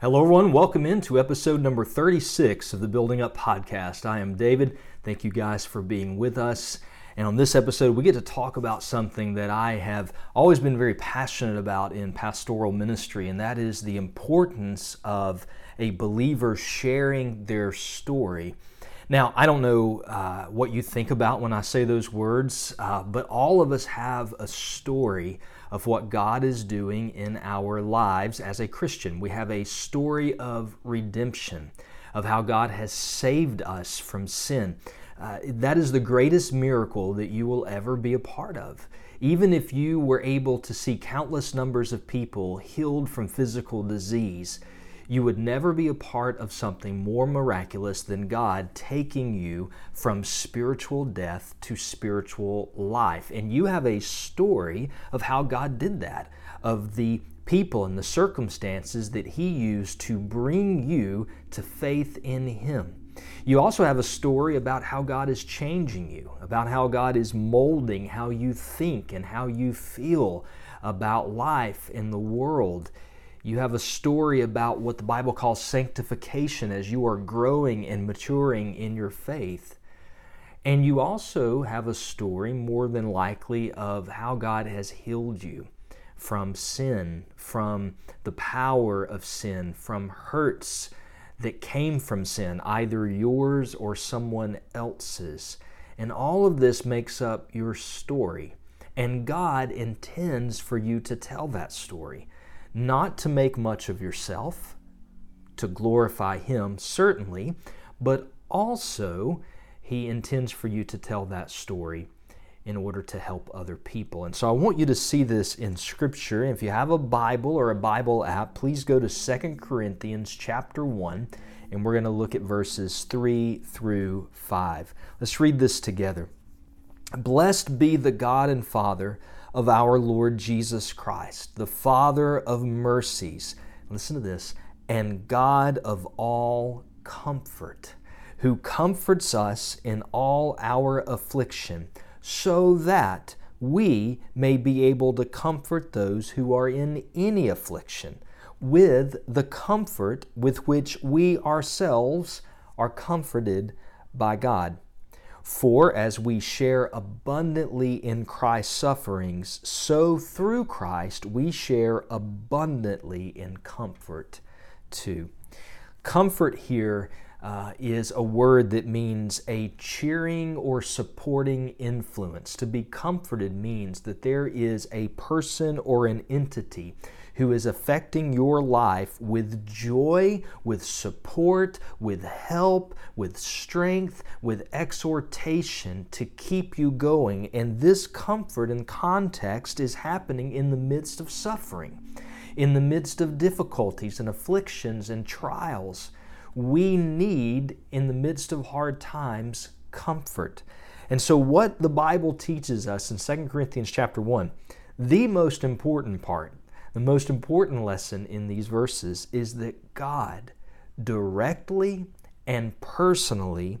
Hello, everyone. Welcome into episode number 36 of the Building Up Podcast. I am David. Thank you guys for being with us. And on this episode, we get to talk about something that I have always been very passionate about in pastoral ministry, and that is the importance of a believer sharing their story. Now, I don't know uh, what you think about when I say those words, uh, but all of us have a story of what God is doing in our lives as a Christian. We have a story of redemption, of how God has saved us from sin. Uh, that is the greatest miracle that you will ever be a part of. Even if you were able to see countless numbers of people healed from physical disease, you would never be a part of something more miraculous than God taking you from spiritual death to spiritual life. And you have a story of how God did that, of the people and the circumstances that He used to bring you to faith in Him. You also have a story about how God is changing you, about how God is molding how you think and how you feel about life in the world. You have a story about what the Bible calls sanctification as you are growing and maturing in your faith. And you also have a story, more than likely, of how God has healed you from sin, from the power of sin, from hurts that came from sin, either yours or someone else's. And all of this makes up your story. And God intends for you to tell that story not to make much of yourself, to glorify Him, certainly, but also He intends for you to tell that story in order to help other people. And so I want you to see this in scripture. If you have a Bible or a Bible app, please go to Second Corinthians chapter 1 and we're going to look at verses 3 through 5. Let's read this together. Blessed be the God and Father of our Lord Jesus Christ, the Father of mercies. Listen to this, and God of all comfort, who comforts us in all our affliction, so that we may be able to comfort those who are in any affliction with the comfort with which we ourselves are comforted by God. For as we share abundantly in Christ's sufferings, so through Christ we share abundantly in comfort too. Comfort here uh, is a word that means a cheering or supporting influence. To be comforted means that there is a person or an entity who is affecting your life with joy, with support, with help, with strength, with exhortation to keep you going. And this comfort and context is happening in the midst of suffering, in the midst of difficulties and afflictions and trials. We need, in the midst of hard times, comfort. And so what the Bible teaches us in 2 Corinthians chapter 1, the most important part the most important lesson in these verses is that God directly and personally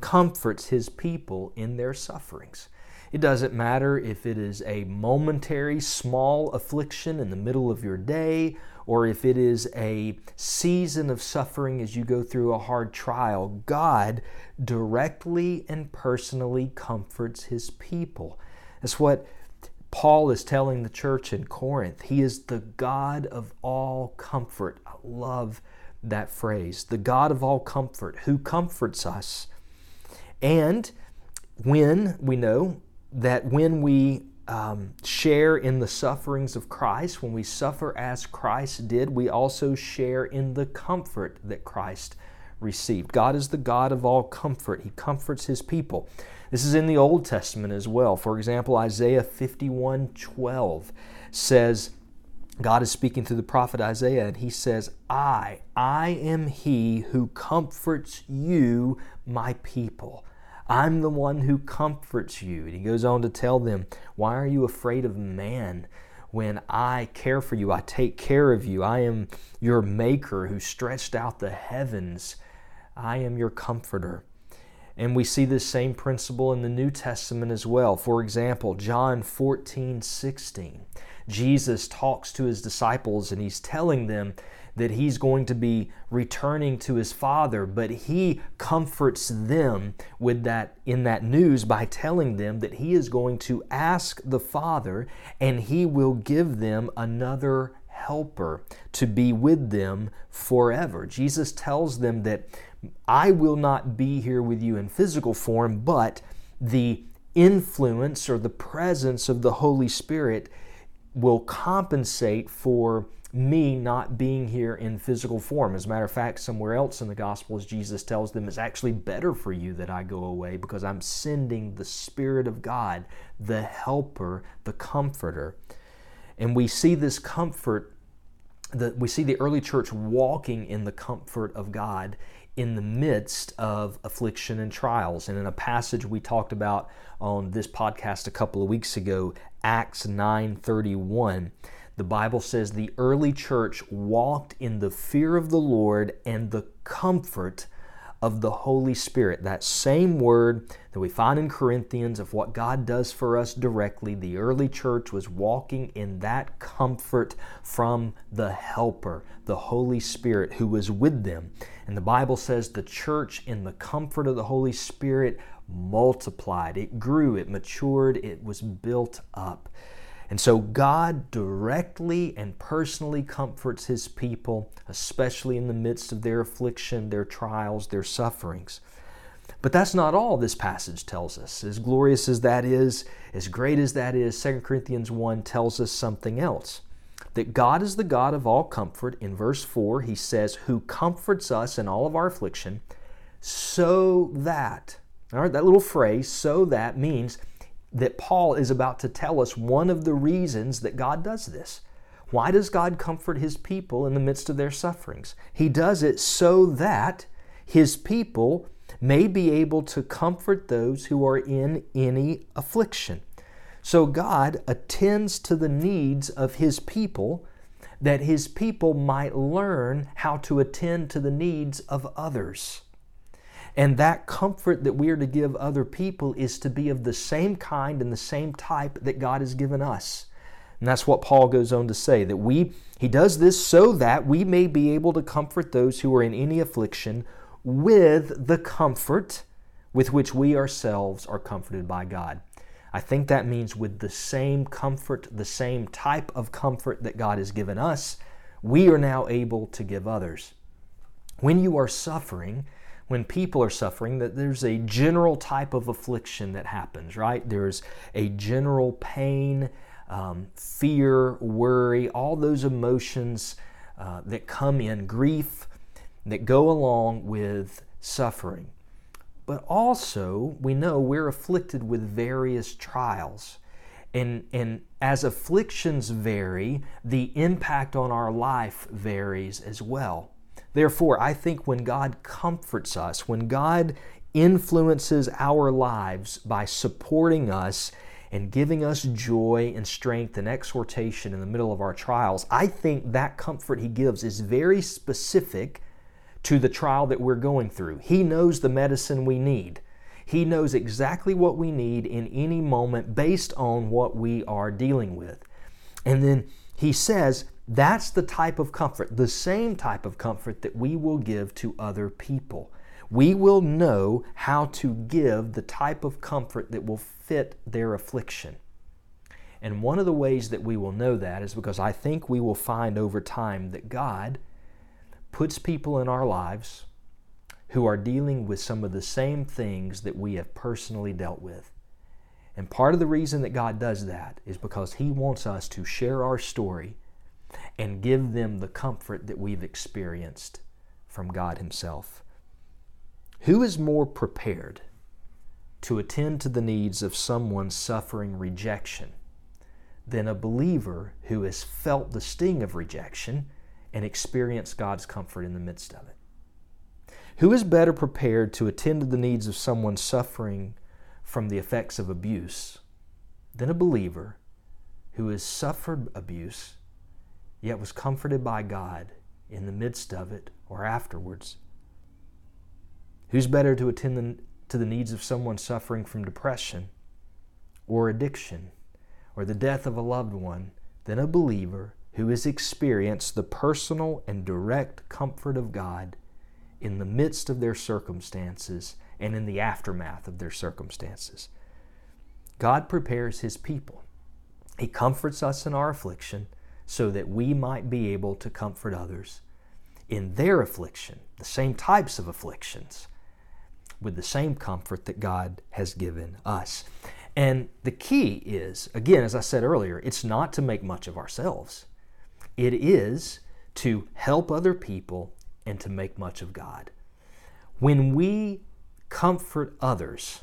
comforts His people in their sufferings. It doesn't matter if it is a momentary small affliction in the middle of your day or if it is a season of suffering as you go through a hard trial. God directly and personally comforts His people. That's what Paul is telling the church in Corinth, He is the God of all comfort. I love that phrase. The God of all comfort, who comforts us. And when we know that when we um, share in the sufferings of Christ, when we suffer as Christ did, we also share in the comfort that Christ received. God is the God of all comfort, He comforts His people. This is in the Old Testament as well. For example, Isaiah 51 12 says, God is speaking through the prophet Isaiah, and he says, I, I am he who comforts you, my people. I'm the one who comforts you. And he goes on to tell them, Why are you afraid of man? When I care for you, I take care of you. I am your maker who stretched out the heavens. I am your comforter. And we see this same principle in the New Testament as well. For example, John 14, 16. Jesus talks to his disciples and he's telling them that he's going to be returning to his father, but he comforts them with that in that news by telling them that he is going to ask the father and he will give them another helper to be with them forever. Jesus tells them that I will not be here with you in physical form, but the influence or the presence of the Holy Spirit will compensate for me not being here in physical form. As a matter of fact, somewhere else in the Gospels, Jesus tells them it's actually better for you that I go away because I'm sending the Spirit of God, the Helper, the Comforter. And we see this comfort, that we see the early church walking in the comfort of God in the midst of affliction and trials. And in a passage we talked about on this podcast a couple of weeks ago, Acts 9:31, the Bible says the early church walked in the fear of the Lord and the comfort of the Holy Spirit. That same word that we find in Corinthians of what God does for us directly, the early church was walking in that comfort from the Helper, the Holy Spirit, who was with them. And the Bible says the church, in the comfort of the Holy Spirit, multiplied. It grew, it matured, it was built up. And so God directly and personally comforts His people, especially in the midst of their affliction, their trials, their sufferings. But that's not all this passage tells us. As glorious as that is, as great as that is, 2 Corinthians 1 tells us something else. That God is the God of all comfort. In verse 4, he says, Who comforts us in all of our affliction, so that, all right, that little phrase, so that means that Paul is about to tell us one of the reasons that God does this. Why does God comfort his people in the midst of their sufferings? He does it so that his people may be able to comfort those who are in any affliction. So God attends to the needs of his people that his people might learn how to attend to the needs of others. And that comfort that we are to give other people is to be of the same kind and the same type that God has given us. And that's what Paul goes on to say that we he does this so that we may be able to comfort those who are in any affliction with the comfort with which we ourselves are comforted by God. I think that means with the same comfort, the same type of comfort that God has given us, we are now able to give others. When you are suffering, when people are suffering that there's a general type of affliction that happens, right? There's a general pain, um, fear, worry, all those emotions uh, that come in, grief that go along with suffering. But also, we know we're afflicted with various trials. And, and as afflictions vary, the impact on our life varies as well. Therefore, I think when God comforts us, when God influences our lives by supporting us and giving us joy and strength and exhortation in the middle of our trials, I think that comfort He gives is very specific to the trial that we're going through. He knows the medicine we need. He knows exactly what we need in any moment based on what we are dealing with. And then He says, that's the type of comfort, the same type of comfort that we will give to other people. We will know how to give the type of comfort that will fit their affliction. And one of the ways that we will know that is because I think we will find over time that God puts people in our lives who are dealing with some of the same things that we have personally dealt with. And part of the reason that God does that is because He wants us to share our story and give them the comfort that we've experienced from God Himself. Who is more prepared to attend to the needs of someone suffering rejection than a believer who has felt the sting of rejection and experienced God's comfort in the midst of it? Who is better prepared to attend to the needs of someone suffering from the effects of abuse than a believer who has suffered abuse yet was comforted by God in the midst of it or afterwards? Who's better to attend to the needs of someone suffering from depression or addiction or the death of a loved one than a believer who has experienced the personal and direct comfort of God in the midst of their circumstances and in the aftermath of their circumstances. God prepares His people. He comforts us in our affliction so that we might be able to comfort others in their affliction, the same types of afflictions, with the same comfort that God has given us. And the key is, again, as I said earlier, it's not to make much of ourselves. It is to help other people and to make much of God. When we comfort others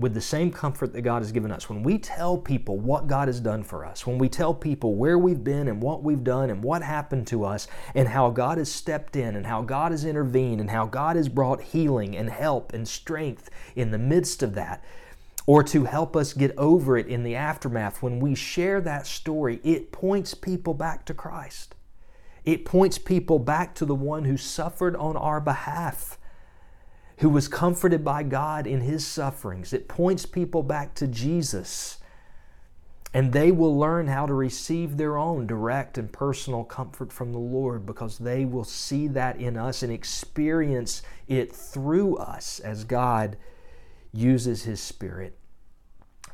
with the same comfort that God has given us, when we tell people what God has done for us, when we tell people where we've been and what we've done and what happened to us, and how God has stepped in and how God has intervened and how God has brought healing and help and strength in the midst of that, or to help us get over it in the aftermath, when we share that story, it points people back to Christ. It points people back to the one who suffered on our behalf, who was comforted by God in his sufferings. It points people back to Jesus. And they will learn how to receive their own direct and personal comfort from the Lord because they will see that in us and experience it through us as God uses His Spirit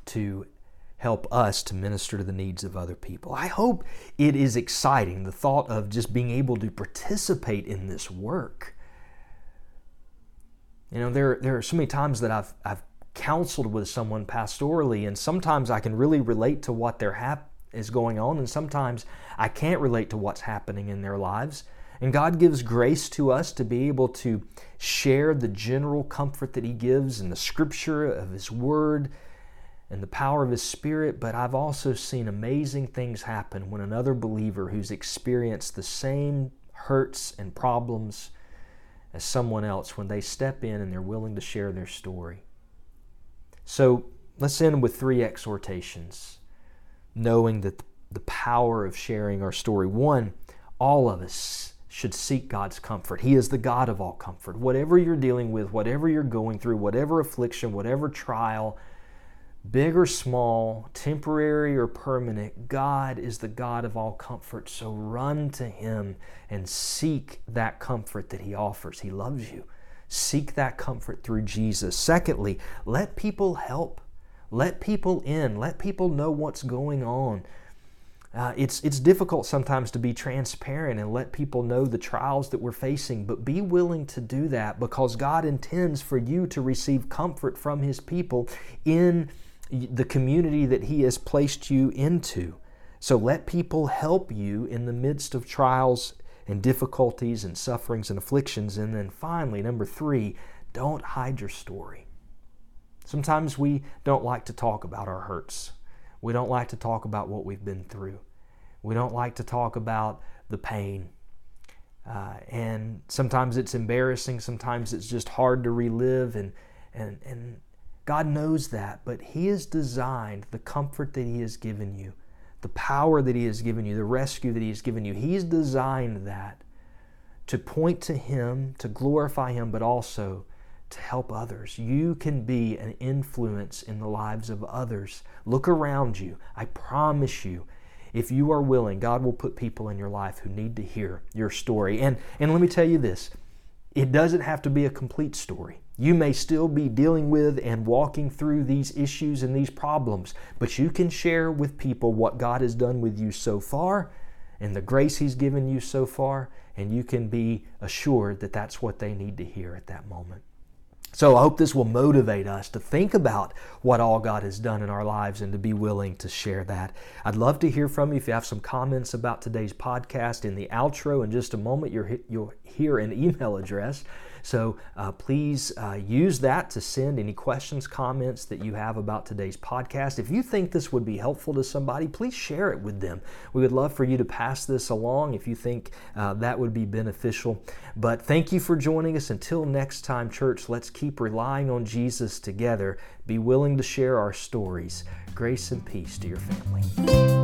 to help us to minister to the needs of other people. I hope it is exciting, the thought of just being able to participate in this work. You know, there, there are so many times that I've, I've counseled with someone pastorally, and sometimes I can really relate to what their hap- is going on, and sometimes I can't relate to what's happening in their lives. And God gives grace to us to be able to share the general comfort that He gives in the scripture of His Word and the power of His Spirit. But I've also seen amazing things happen when another believer who's experienced the same hurts and problems as someone else, when they step in and they're willing to share their story. So let's end with three exhortations, knowing that the power of sharing our story. One, all of us should seek God's comfort. He is the God of all comfort. Whatever you're dealing with, whatever you're going through, whatever affliction, whatever trial, big or small, temporary or permanent, God is the God of all comfort. So run to Him and seek that comfort that He offers. He loves you. Seek that comfort through Jesus. Secondly, let people help. Let people in. Let people know what's going on. Uh, it's, it's difficult sometimes to be transparent and let people know the trials that we're facing, but be willing to do that because God intends for you to receive comfort from His people in the community that He has placed you into. So let people help you in the midst of trials and difficulties and sufferings and afflictions. And then finally, number three, don't hide your story. Sometimes we don't like to talk about our hurts. We don't like to talk about what we've been through. We don't like to talk about the pain. Uh, and sometimes it's embarrassing, sometimes it's just hard to relive, and, and, and God knows that, but He has designed the comfort that He has given you, the power that He has given you, the rescue that He has given you. He's designed that to point to Him, to glorify Him, but also to help others. You can be an influence in the lives of others. Look around you. I promise you, if you are willing, God will put people in your life who need to hear your story. And, and let me tell you this it doesn't have to be a complete story. You may still be dealing with and walking through these issues and these problems, but you can share with people what God has done with you so far and the grace He's given you so far, and you can be assured that that's what they need to hear at that moment. So I hope this will motivate us to think about what all God has done in our lives and to be willing to share that. I'd love to hear from you if you have some comments about today's podcast. In the outro, in just a moment, you'll hear an email address. So uh, please uh, use that to send any questions, comments that you have about today's podcast. If you think this would be helpful to somebody, please share it with them. We would love for you to pass this along if you think uh, that would be beneficial. But thank you for joining us. Until next time, church, let's keep relying on Jesus together. Be willing to share our stories. Grace and peace to your family.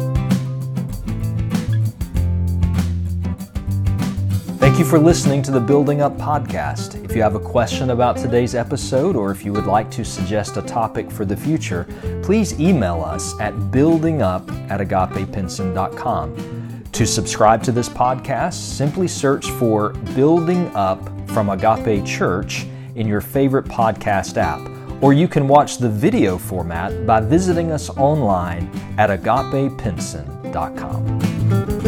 you for listening to the Building Up Podcast. If you have a question about today's episode or if you would like to suggest a topic for the future, please email us at buildingup at agapepinson.com. To subscribe to this podcast, simply search for Building Up from Agape Church in your favorite podcast app, or you can watch the video format by visiting us online at agapepinson.com.